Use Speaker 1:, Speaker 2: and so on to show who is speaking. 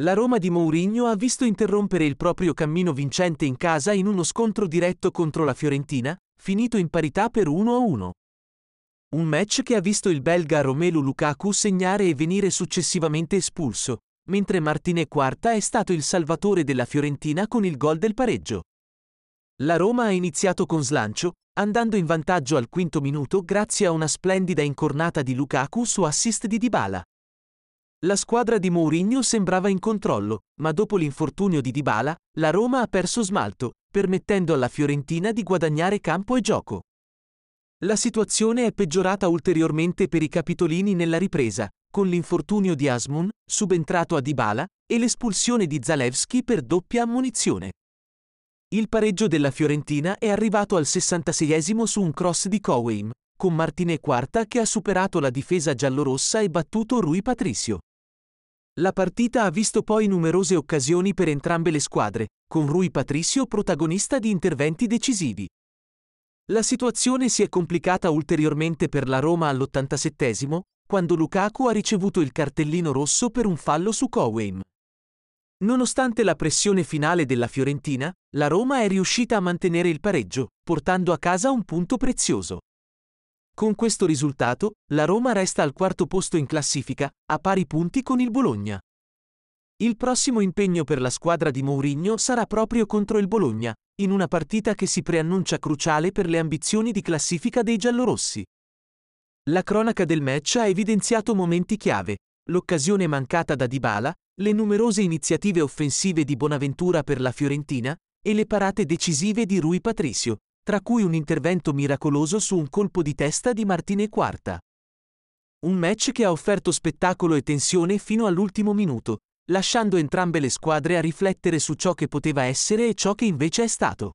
Speaker 1: La Roma di Mourinho ha visto interrompere il proprio cammino vincente in casa in uno scontro diretto contro la Fiorentina, finito in parità per 1-1. Un match che ha visto il belga Romelu Lukaku segnare e venire successivamente espulso, mentre Martine Quarta è stato il salvatore della Fiorentina con il gol del pareggio. La Roma ha iniziato con slancio, andando in vantaggio al quinto minuto grazie a una splendida incornata di Lukaku su assist di Dybala. La squadra di Mourinho sembrava in controllo, ma dopo l'infortunio di Dybala, la Roma ha perso smalto, permettendo alla Fiorentina di guadagnare campo e gioco. La situazione è peggiorata ulteriormente per i capitolini nella ripresa, con l'infortunio di Asmun, subentrato a Dybala, e l'espulsione di Zalewski per doppia ammonizione. Il pareggio della Fiorentina è arrivato al 66esimo su un cross di Cowaim, con Martine Quarta che ha superato la difesa giallorossa e battuto Rui Patricio. La partita ha visto poi numerose occasioni per entrambe le squadre, con Rui Patricio protagonista di interventi decisivi. La situazione si è complicata ulteriormente per la Roma all'87 quando Lukaku ha ricevuto il cartellino rosso per un fallo su Cowaim. Nonostante la pressione finale della Fiorentina, la Roma è riuscita a mantenere il pareggio, portando a casa un punto prezioso. Con questo risultato, la Roma resta al quarto posto in classifica, a pari punti con il Bologna. Il prossimo impegno per la squadra di Mourinho sarà proprio contro il Bologna, in una partita che si preannuncia cruciale per le ambizioni di classifica dei giallorossi. La cronaca del match ha evidenziato momenti chiave, l'occasione mancata da Dybala, le numerose iniziative offensive di Bonaventura per la Fiorentina e le parate decisive di Rui Patricio, tra cui un intervento miracoloso su un colpo di testa di Martine Quarta. Un match che ha offerto spettacolo e tensione fino all'ultimo minuto, lasciando entrambe le squadre a riflettere su ciò che poteva essere e ciò che invece è stato.